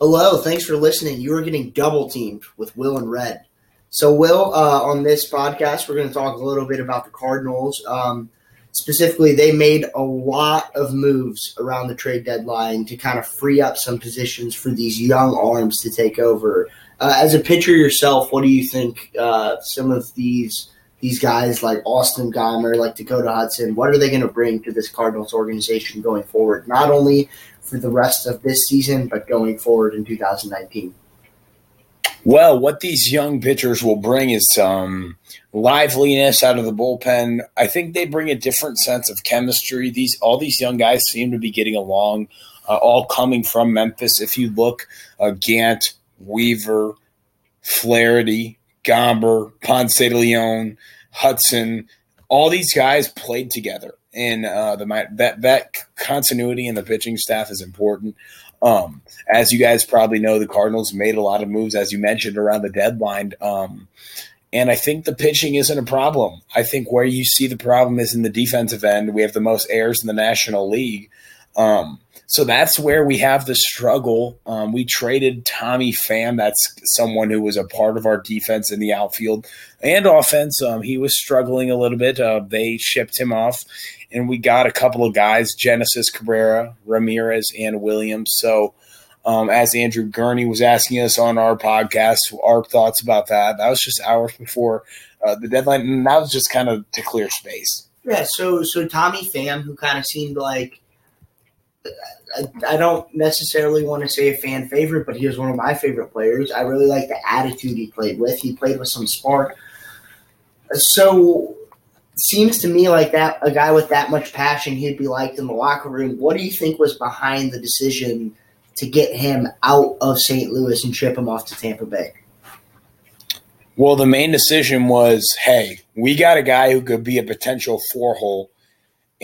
Hello, thanks for listening. You are getting double teamed with Will and Red. So, Will, uh, on this podcast, we're going to talk a little bit about the Cardinals. Um, specifically, they made a lot of moves around the trade deadline to kind of free up some positions for these young arms to take over. Uh, as a pitcher yourself, what do you think uh, some of these these guys like Austin Gomber, like Dakota Hudson, what are they going to bring to this Cardinals organization going forward? Not only for the rest of this season, but going forward in 2019. Well, what these young pitchers will bring is some liveliness out of the bullpen. I think they bring a different sense of chemistry. These all these young guys seem to be getting along, uh, all coming from Memphis. If you look, uh, Gant, Weaver, Flaherty, Gomber, Ponce de Leon, Hudson, all these guys played together, and uh, the that that continuity in the pitching staff is important. Um, as you guys probably know, the Cardinals made a lot of moves, as you mentioned, around the deadline. Um, and I think the pitching isn't a problem. I think where you see the problem is in the defensive end. We have the most errors in the National League. Um, so that's where we have the struggle. Um, we traded Tommy Pham. That's someone who was a part of our defense in the outfield and offense. Um, he was struggling a little bit. Uh, they shipped him off, and we got a couple of guys: Genesis Cabrera, Ramirez, and Williams. So, um, as Andrew Gurney was asking us on our podcast, our thoughts about that. That was just hours before uh, the deadline, and that was just kind of to clear space. Yeah. So, so Tommy Pham, who kind of seemed like I, don't necessarily want to say a fan favorite, but he was one of my favorite players. I really like the attitude he played with. He played with some spark. So seems to me like that a guy with that much passion he'd be liked in the locker room. What do you think was behind the decision to get him out of St. Louis and ship him off to Tampa Bay? Well, the main decision was, hey, we got a guy who could be a potential four hole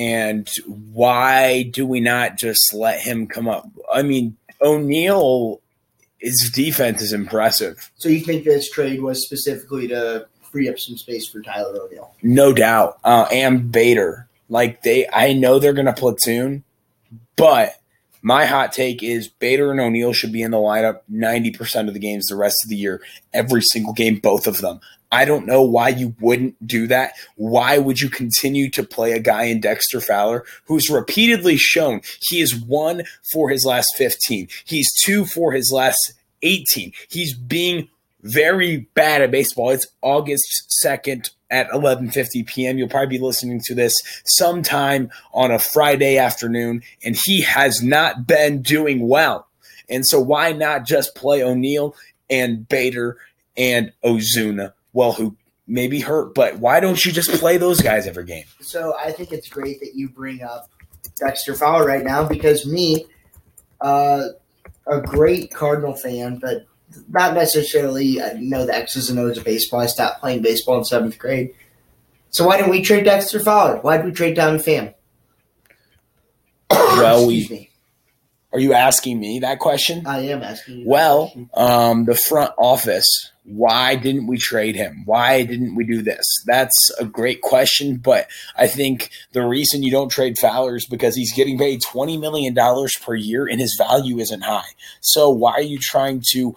and why do we not just let him come up? I mean, O'Neill, his defense is impressive. So you think this trade was specifically to free up some space for Tyler O'Neill? No doubt. Uh, and Bader. Like they, I know they're going to platoon, but my hot take is Bader and O'Neill should be in the lineup 90% of the games the rest of the year, every single game, both of them. I don't know why you wouldn't do that. Why would you continue to play a guy in Dexter Fowler who's repeatedly shown he is one for his last 15? He's two for his last 18. He's being very bad at baseball. It's August 2nd at 11:50 p.m. You'll probably be listening to this sometime on a Friday afternoon and he has not been doing well. And so why not just play O'Neill and Bader and Ozuna well, who may be hurt, but why don't you just play those guys every game? So I think it's great that you bring up Dexter Fowler right now because me, uh, a great Cardinal fan, but not necessarily I know the X's and O's of baseball. I stopped playing baseball in seventh grade. So why didn't we trade Dexter Fowler? Why did we trade Tommy Pham? Well, we are you asking me that question? I am asking. well, um, the front office. Why didn't we trade him? Why didn't we do this? That's a great question, but I think the reason you don't trade Fowler is because he's getting paid twenty million dollars per year, and his value isn't high. So why are you trying to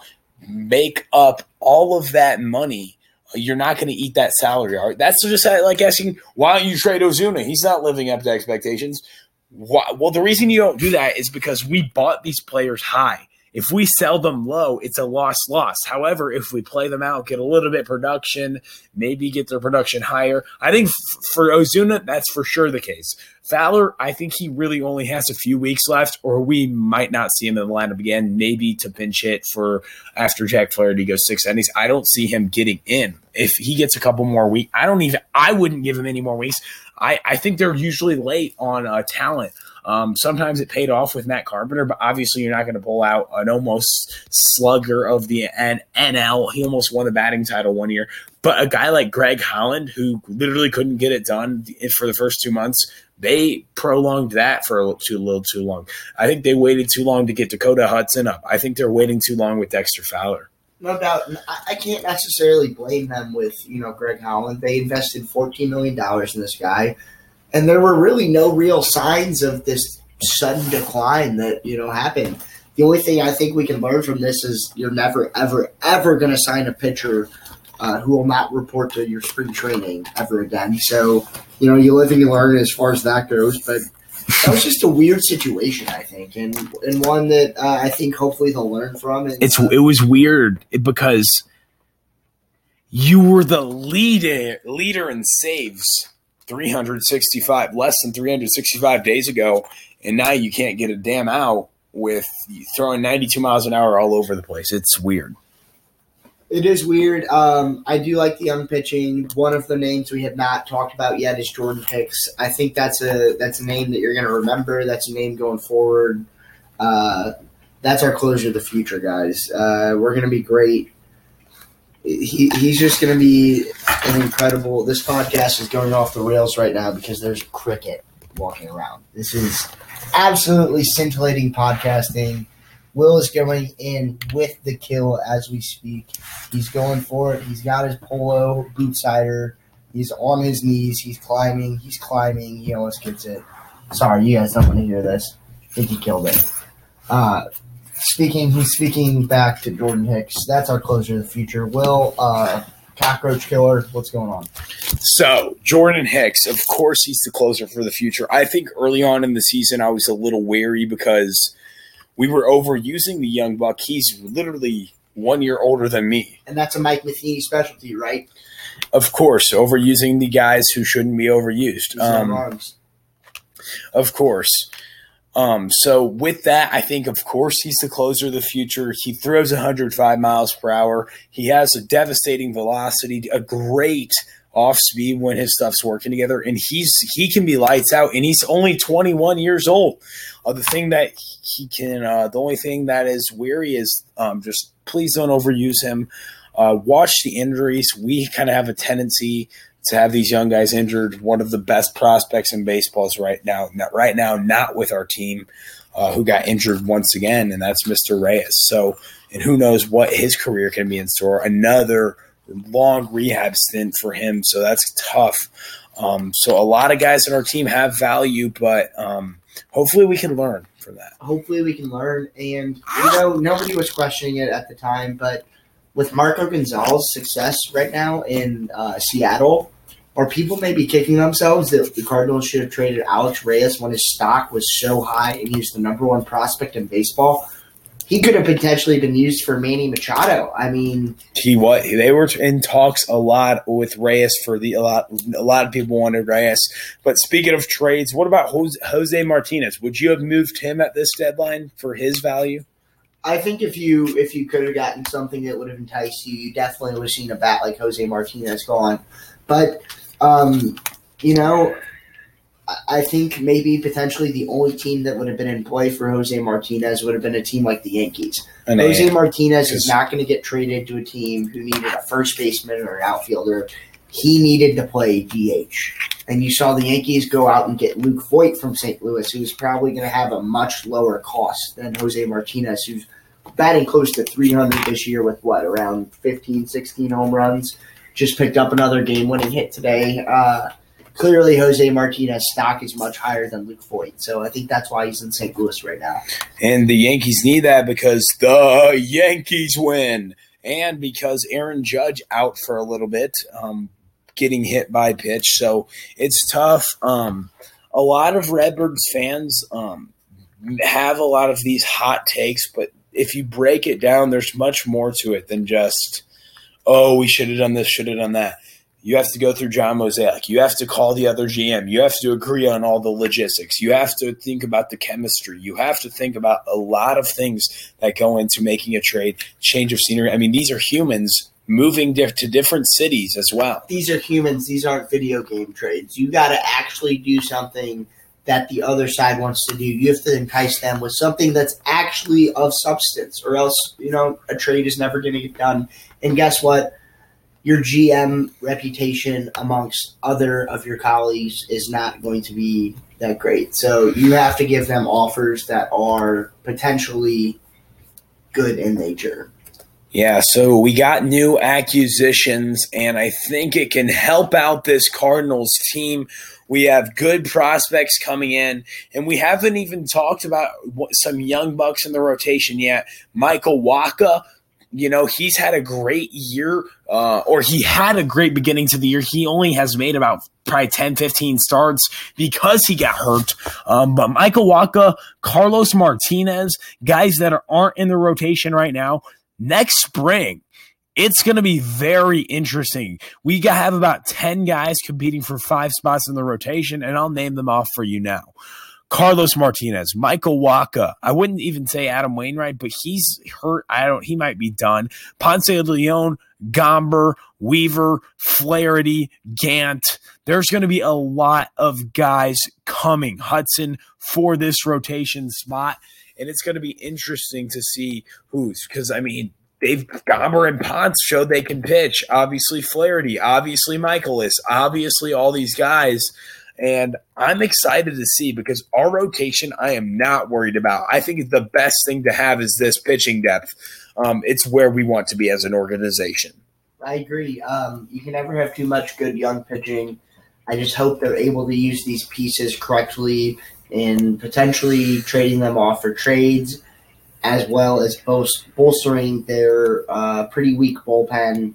make up all of that money? You're not going to eat that salary. Right? That's just uh, like asking, why don't you trade Ozuna? He's not living up to expectations. Why? Well, the reason you don't do that is because we bought these players high. If we sell them low, it's a loss loss. However, if we play them out, get a little bit production, maybe get their production higher. I think f- for Ozuna, that's for sure the case. Fowler, I think he really only has a few weeks left, or we might not see him in the lineup again, maybe to pinch hit for after Jack Flaherty goes six innings. I don't see him getting in. If he gets a couple more weeks, I don't even, I wouldn't give him any more weeks. I, I think they're usually late on uh, talent. Um, sometimes it paid off with Matt Carpenter, but obviously you're not going to pull out an almost slugger of the N- NL. He almost won the batting title one year. But a guy like Greg Holland, who literally couldn't get it done for the first two months, they prolonged that for a little too, little too long. I think they waited too long to get Dakota Hudson up. I think they're waiting too long with Dexter Fowler. No doubt. I can't necessarily blame them with, you know, Greg Holland. They invested $14 million in this guy, and there were really no real signs of this sudden decline that, you know, happened. the only thing I think we can learn from this is you're never, ever, ever going to sign a pitcher uh, who will not report to your spring training ever again. So, you know, you live and you learn as far as that goes. But that was just a weird situation, I think, and and one that uh, I think hopefully they'll learn from. And, It's uh, it was weird because you were the leader leader in saves 365 less than 365 days ago and now you can't get a damn out with throwing 92 miles an hour all over the place it's weird It is weird. Um, I do like the young pitching. One of the names we have not talked about yet is Jordan Hicks. I think that's a that's a name that you're going to remember. That's a name going forward. Uh, that's our closure of the future, guys. Uh, we're going to be great. He, he's just going to be an incredible. This podcast is going off the rails right now because there's cricket walking around. This is absolutely scintillating podcasting. Will is going in with the kill as we speak. He's going for it. He's got his polo boot cider. He's on his knees. He's climbing. He's climbing. He almost gets it. Sorry, you guys don't want to hear this. I think he killed it. Uh, speaking, he's speaking back to Jordan Hicks. That's our closer of the future. Will, uh, cockroach killer. What's going on? So, Jordan Hicks, of course, he's the closer for the future. I think early on in the season, I was a little wary because we were overusing the young buck. He's literally one year older than me. And that's a Mike Matheny specialty, right? Of course, overusing the guys who shouldn't be overused. Um, of course. Um, so with that, I think of course he's the closer of the future. He throws 105 miles per hour. He has a devastating velocity, a great off speed when his stuff's working together, and he's he can be lights out, and he's only 21 years old. Uh, the thing that he can, uh, the only thing that is weary is um, just please don't overuse him. Uh, watch the injuries. We kind of have a tendency to have these young guys injured. One of the best prospects in baseball is right now, not right now, not with our team, uh, who got injured once again, and that's Mr. Reyes. So, and who knows what his career can be in store? Another long rehab stint for him, so that's tough. Um, so, a lot of guys in our team have value, but um, hopefully, we can learn from that. hopefully we can learn. And you know, nobody was questioning it at the time, but with Marco Gonzalez's success right now in uh, Seattle, are people may be kicking themselves that the Cardinals should have traded Alex Reyes when his stock was so high and he was the number one prospect in baseball? He could have potentially been used for Manny Machado. I mean, He what they were in talks a lot with Reyes for the a lot a lot of people wanted Reyes. But speaking of trades, what about Jose, Jose Martinez? Would you have moved him at this deadline for his value? I think if you if you could have gotten something that would have enticed you, you definitely would have seen a bat like Jose Martinez go on. But um, you know, I- think maybe potentially the only team that would have been in play for Jose Martinez would have been a team like the Yankees. And Jose Martinez is not going to get traded to a team who needed a first baseman or an outfielder. He needed to play DH. And you saw the Yankees go out and get Luke Voit from St. Louis, who's probably going to have a much lower cost than Jose Martinez, who's batting close to 300 this year with what, around 15, 16 home runs. Just picked up another game winning hit today. Uh, clearly, Jose Martinez's stock is much higher than Luke Voit. So I think that's why he's in St. Louis right now. and the Yankees need that because the Yankees win, and because Aaron Judge out for a little bit, um, getting hit by pitch, so it's tough. Um, a lot of Redbirds fans um, have a lot of these hot takes, but if you break it down, there's much more to it than just, oh, we should have done this, should have done that. You have to go through John Mozeliak. You have to call the other GM. You have to agree on all the logistics. You have to think about the chemistry. You have to think about a lot of things that go into making a trade, change of scenery. I mean, these are humans moving to different cities as well. these are humans. These aren't video game trades. You got to actually do something that the other side wants to do. You have to entice them with something that's actually of substance, or else you know a trade is never going to get done. And guess what? Your GM reputation amongst other of your colleagues is not going to be that great. So you have to give them offers that are potentially good in nature. Yeah, so we got new acquisitions, and I think it can help out this Cardinals team. We have good prospects coming in, and we haven't even talked about some young bucks in the rotation yet. Michael Wacha, you know, he's had a great year, uh, or he had a great beginning to the year. He only has made about probably 10, 15 starts because he got hurt. Um, but Michael Wacha, Carlos Martinez, guys that are, aren't in the rotation right now, next spring, it's going to be very interesting. We have about 10 guys competing for five spots in the rotation, and I'll name them off for you now. Carlos Martinez, Michael Wacha. I wouldn't even say Adam Wainwright, but he's hurt. I don't. He might be done. Ponce de Leon, Gomber, Weaver, Flaherty, Gant. There's going to be a lot of guys coming. Hudson for this rotation spot, and it's going to be interesting to see who's because I mean they've Gomber and Ponce showed they can pitch. Obviously Flaherty, obviously Mikolas, obviously all these guys. And I'm excited to see because our rotation, I am not worried about. I think the best thing to have is this pitching depth. Um, it's where we want to be as an organization. I agree. Um, you can never have too much good young pitching. I just hope they're able to use these pieces correctly in potentially trading them off for trades, as well as bolstering their uh, pretty weak bullpen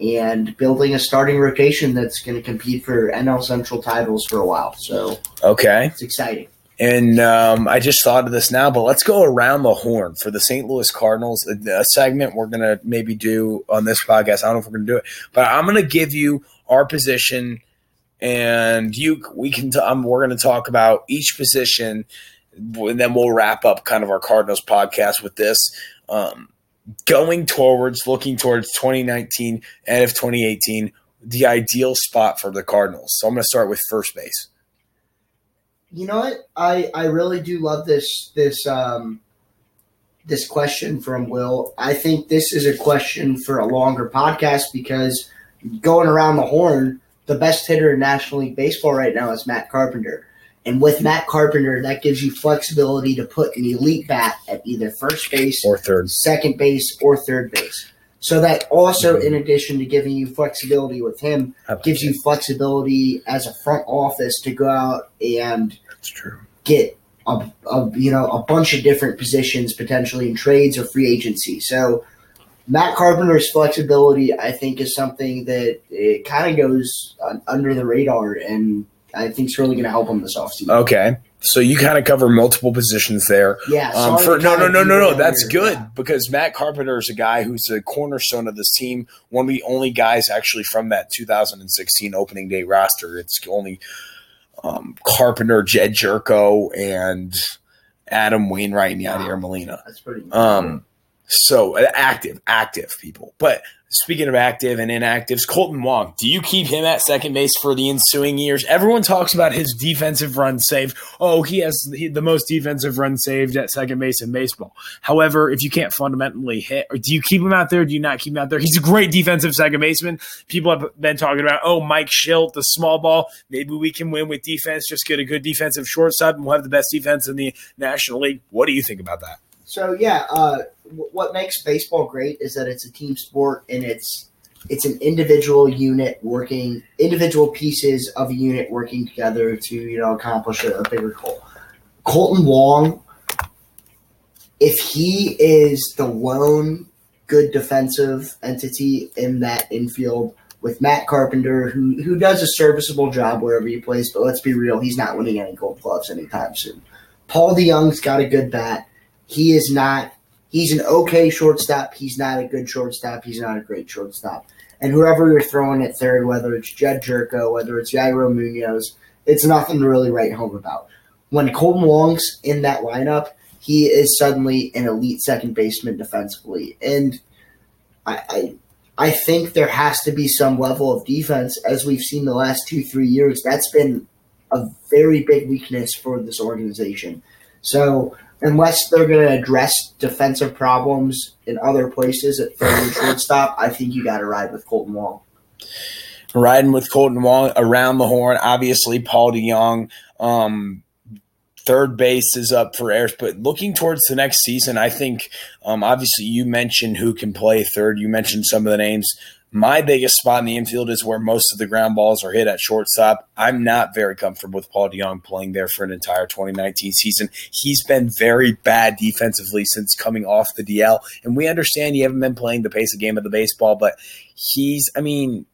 and building a starting rotation that's going to compete for NL Central titles for a while. So okay, it's exciting. And um, I just thought of this now, but let's go around the horn for the St. Louis Cardinals. A, a segment we're going to maybe do on this podcast. I don't know if we're going to do it, but I'm going to give you our position, and you we can. T- um, we're going to talk about each position, and then we'll wrap up kind of our Cardinals podcast with this. Um, going towards, looking towards 2019 and of 2018, the ideal spot for the Cardinals. So I'm going to start with first base. You know what? I I really do love this this um this question from Will. I think this is a question for a longer podcast because going around the horn, the best hitter in National League Baseball right now is Matt Carpenter. And with Matt Carpenter, that gives you flexibility to put an elite bat at either first base or third, second base, or third base. So that also, in addition to giving you flexibility with him, gives you flexibility as a front office to go out and get a, a you know a bunch of different positions potentially in trades or free agency. So Matt Carpenter's flexibility, I think, is something that it kind of goes under the radar and I think it's really going to help him this offseason. Okay. So you kind of cover multiple positions there. Yeah. Um, for, no, no, no, no, no. That's good yeah. because Matt Carpenter is a guy who's a cornerstone of this team. One of the only guys actually from that 2016 opening day roster. It's only um, Carpenter, Jedd Gyorko, and Adam Wainwright and Yadier wow. Molina. That's pretty. Um, so uh, active, active people. But Speaking of active and inactives, Kolten Wong, do you keep him at second base for the ensuing years? Everyone talks about his defensive run saved. Oh, he has the most defensive run saved at second base in baseball. However, if you can't fundamentally hit, or do you keep him out there? Do you not keep him out there? He's a great defensive second baseman. People have been talking about, oh, Mike Shildt, the small ball. Maybe we can win with defense. Just get a good defensive shortstop, and we'll have the best defense in the National League. What do you think about that? So yeah, uh, what makes baseball great is that it's a team sport and it's it's an individual unit working individual pieces of a unit working together to you know accomplish a, a bigger goal. Kolten Wong, if he is the lone good defensive entity in that infield with Matt Carpenter, who who does a serviceable job wherever he plays, but let's be real, he's not winning any Gold Gloves anytime soon. Paul DeJong's got a good bat. He is not. He's an okay shortstop. He's not a good shortstop. He's not a great shortstop. And whoever you're throwing at third, whether it's Jedd Gyorko, whether it's Yairo Munoz, it's nothing to really write home about. When Kolten Wong's in that lineup, he is suddenly an elite second baseman defensively. And I, I I think there has to be some level of defense, as we've seen the last two, three years. That's been a very big weakness for this organization. So unless they're going to address defensive problems in other places at third and shortstop, I think you got to ride with Kolten Wong. Riding with Kolten Wong around the horn, obviously Paul DeJong. Um, Third base is up for airs, but looking towards the next season, I think um, obviously you mentioned who can play third. You mentioned some of the names. My biggest spot in the infield is where most of the ground balls are hit at shortstop. I'm not very comfortable with Paul DeJong playing there for an entire 2019 season. He's been very bad defensively since coming off the DL, and we understand you haven't been playing the pace of game of the baseball, but he's, I mean,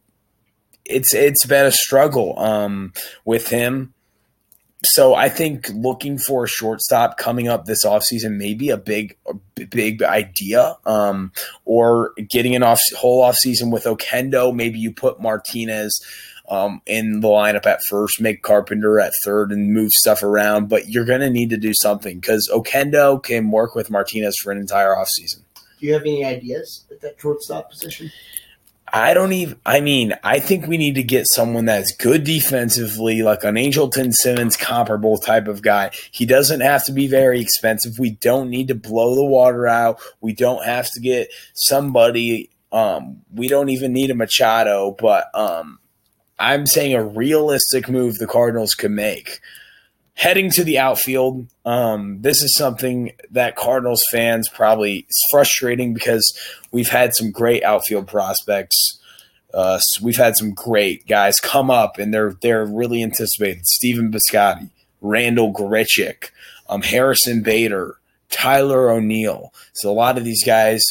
it's it's been a struggle um, with him so I think looking for a shortstop coming up this offseason may be a big, big idea. Um, or getting an off whole offseason with Oquendo, Maybe you put Martinez um, in the lineup at first, make Carpenter at third, and move stuff around. But you're going to need to do something because Oquendo can work with Martinez for an entire offseason. Do you have any ideas at that shortstop position? I don't even. I mean, I think we need to get someone that's good defensively, like an Andrelton Simmons comparable type of guy. He doesn't have to be very expensive. We don't need to blow the water out. We don't have to get somebody. Um, we don't even need a Machado, but um, I'm saying a realistic move the Cardinals could make heading to the outfield, um, this is something that Cardinals fans probably is frustrating because we've had some great outfield prospects. Uh, we've had some great guys come up, and they're they're really anticipated. Stephen Piscotty, Randal Grichuk, um, Harrison Bader, Tyler O'Neill. So a lot of these guys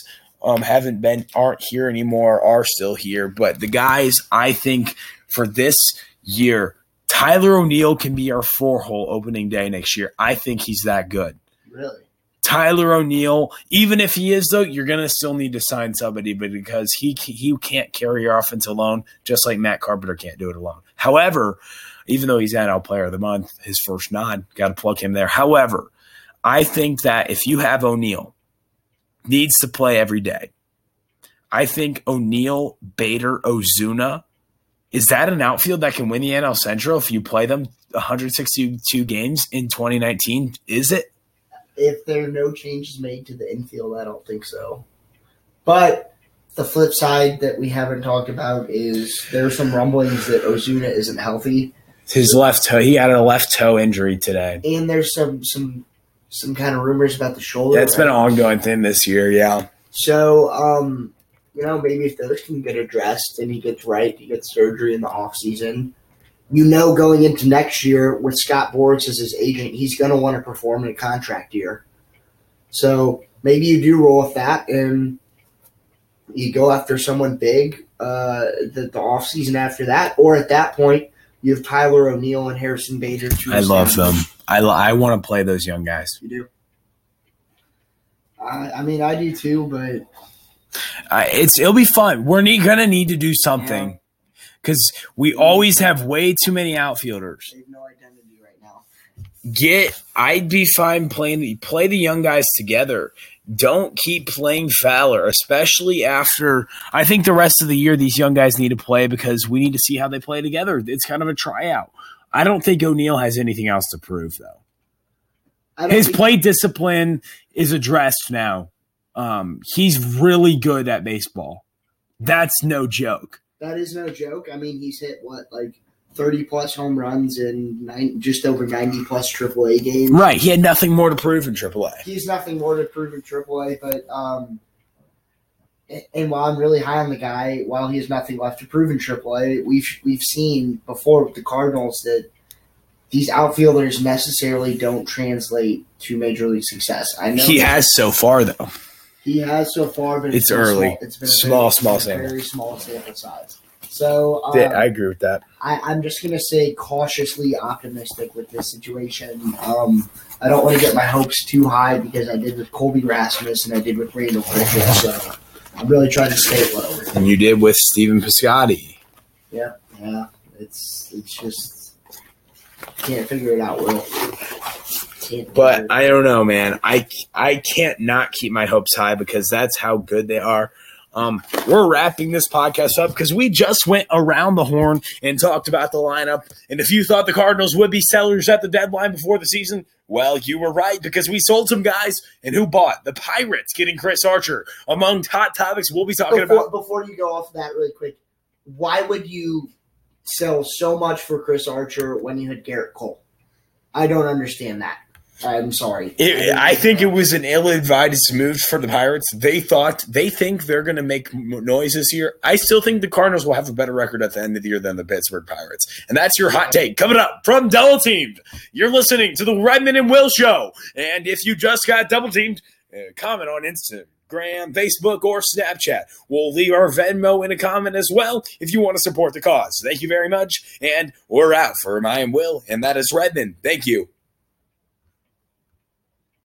um, haven't been aren't here anymore, are still here. But the guys I think for this year Tyler O'Neill can be our four hole opening day next year. I think he's that good. Really? Tyler O'Neill, even if he is though, you're gonna still need to sign somebody, but because he he can't carry your offense alone, just like Matt Carpenter can't do it alone. However, even though he's NL Player of the Month, his first nod, got to plug him there. However, I think that if you have O'Neill, needs to play every day. I think O'Neill, Bader, Ozuna is that an outfield that can win the NL Central if you play them 162 games in 2019? Is it? If there are no changes made to the infield, I don't think so. But the flip side that we haven't talked about is there are some rumblings that Ozuna isn't healthy. His left toe, he had a left toe injury today, and there's some some some kind of rumors about the shoulder. That's right? been an ongoing thing this year, yeah. So, um, you know, maybe if those can get addressed and he gets right, he gets surgery in the off season. You know, going into next year with Scott Boras as his agent, he's going to want to perform in a contract year. So maybe you do roll with that and you go after someone big uh, the, the off season after that, or at that point you have Tyler O'Neill and Harrison Bader. I love them. I I want to play those young guys. You do. I, I mean, I do too, but uh, it's it'll be fun. We're ne- gonna need to do something because we always have way too many outfielders. They have no identity right now. Get, I'd be fine playing. the Play the young guys together. Don't keep playing Fowler, especially after. I think the rest of the year these young guys need to play because we need to see how they play together. It's kind of a tryout. I don't think O'Neill has anything else to prove though. His play discipline is addressed now um, he's really good at baseball. That's no joke. That is no joke. I mean, he's hit what like thirty plus home runs and nine, just over ninety plus AAA games. Right. He had nothing more to prove in AAA. He's nothing more to prove in AAA. But um, and while I'm really high on the guy, while he has nothing left to prove in AAA, we've we've seen before with the Cardinals that these outfielders necessarily don't translate to major league success. I know he has so far though. He has so far, but it's, early. Small, it's been small, very, small sample. Very small sample size. So um, yeah, I agree with that. I, am just going to say cautiously optimistic with this situation. Um, I don't want to get my hopes too high because I did with Colby Rasmus and I did with Randal. So I'm really trying to stay low. And you did with Stephen Piscotty. Yeah, yeah. It's it's just can't figure it out, Will. But I don't know, man. I I can't not keep my hopes high because that's how good they are. Um, we're wrapping this podcast up because we just went around the horn and talked about the lineup. And if you thought the Cardinals would be sellers at the deadline before the season, well, you were right because we sold some guys. And who bought? The Pirates getting Chris Archer. Among hot topics we'll be talking before, about. Before you go off that really quick, why would you sell so much for Chris Archer when you had Gerrit Cole? I don't understand that. I'm sorry. It, I think it was an ill-advised move for the Pirates. They thought they think they're going to make noise this year. I still think the Cardinals will have a better record at the end of the year than the Pittsburgh Pirates, and that's your hot take coming up from Double Teamed. You're listening to the Redman and Will Show, and if you just got double teamed, uh, comment on Instagram. Facebook, or Snapchat. We'll leave our Venmo in a comment as well if you want to support the cause. Thank you very much. And we're out for my and Will, and that is Redman. Thank you.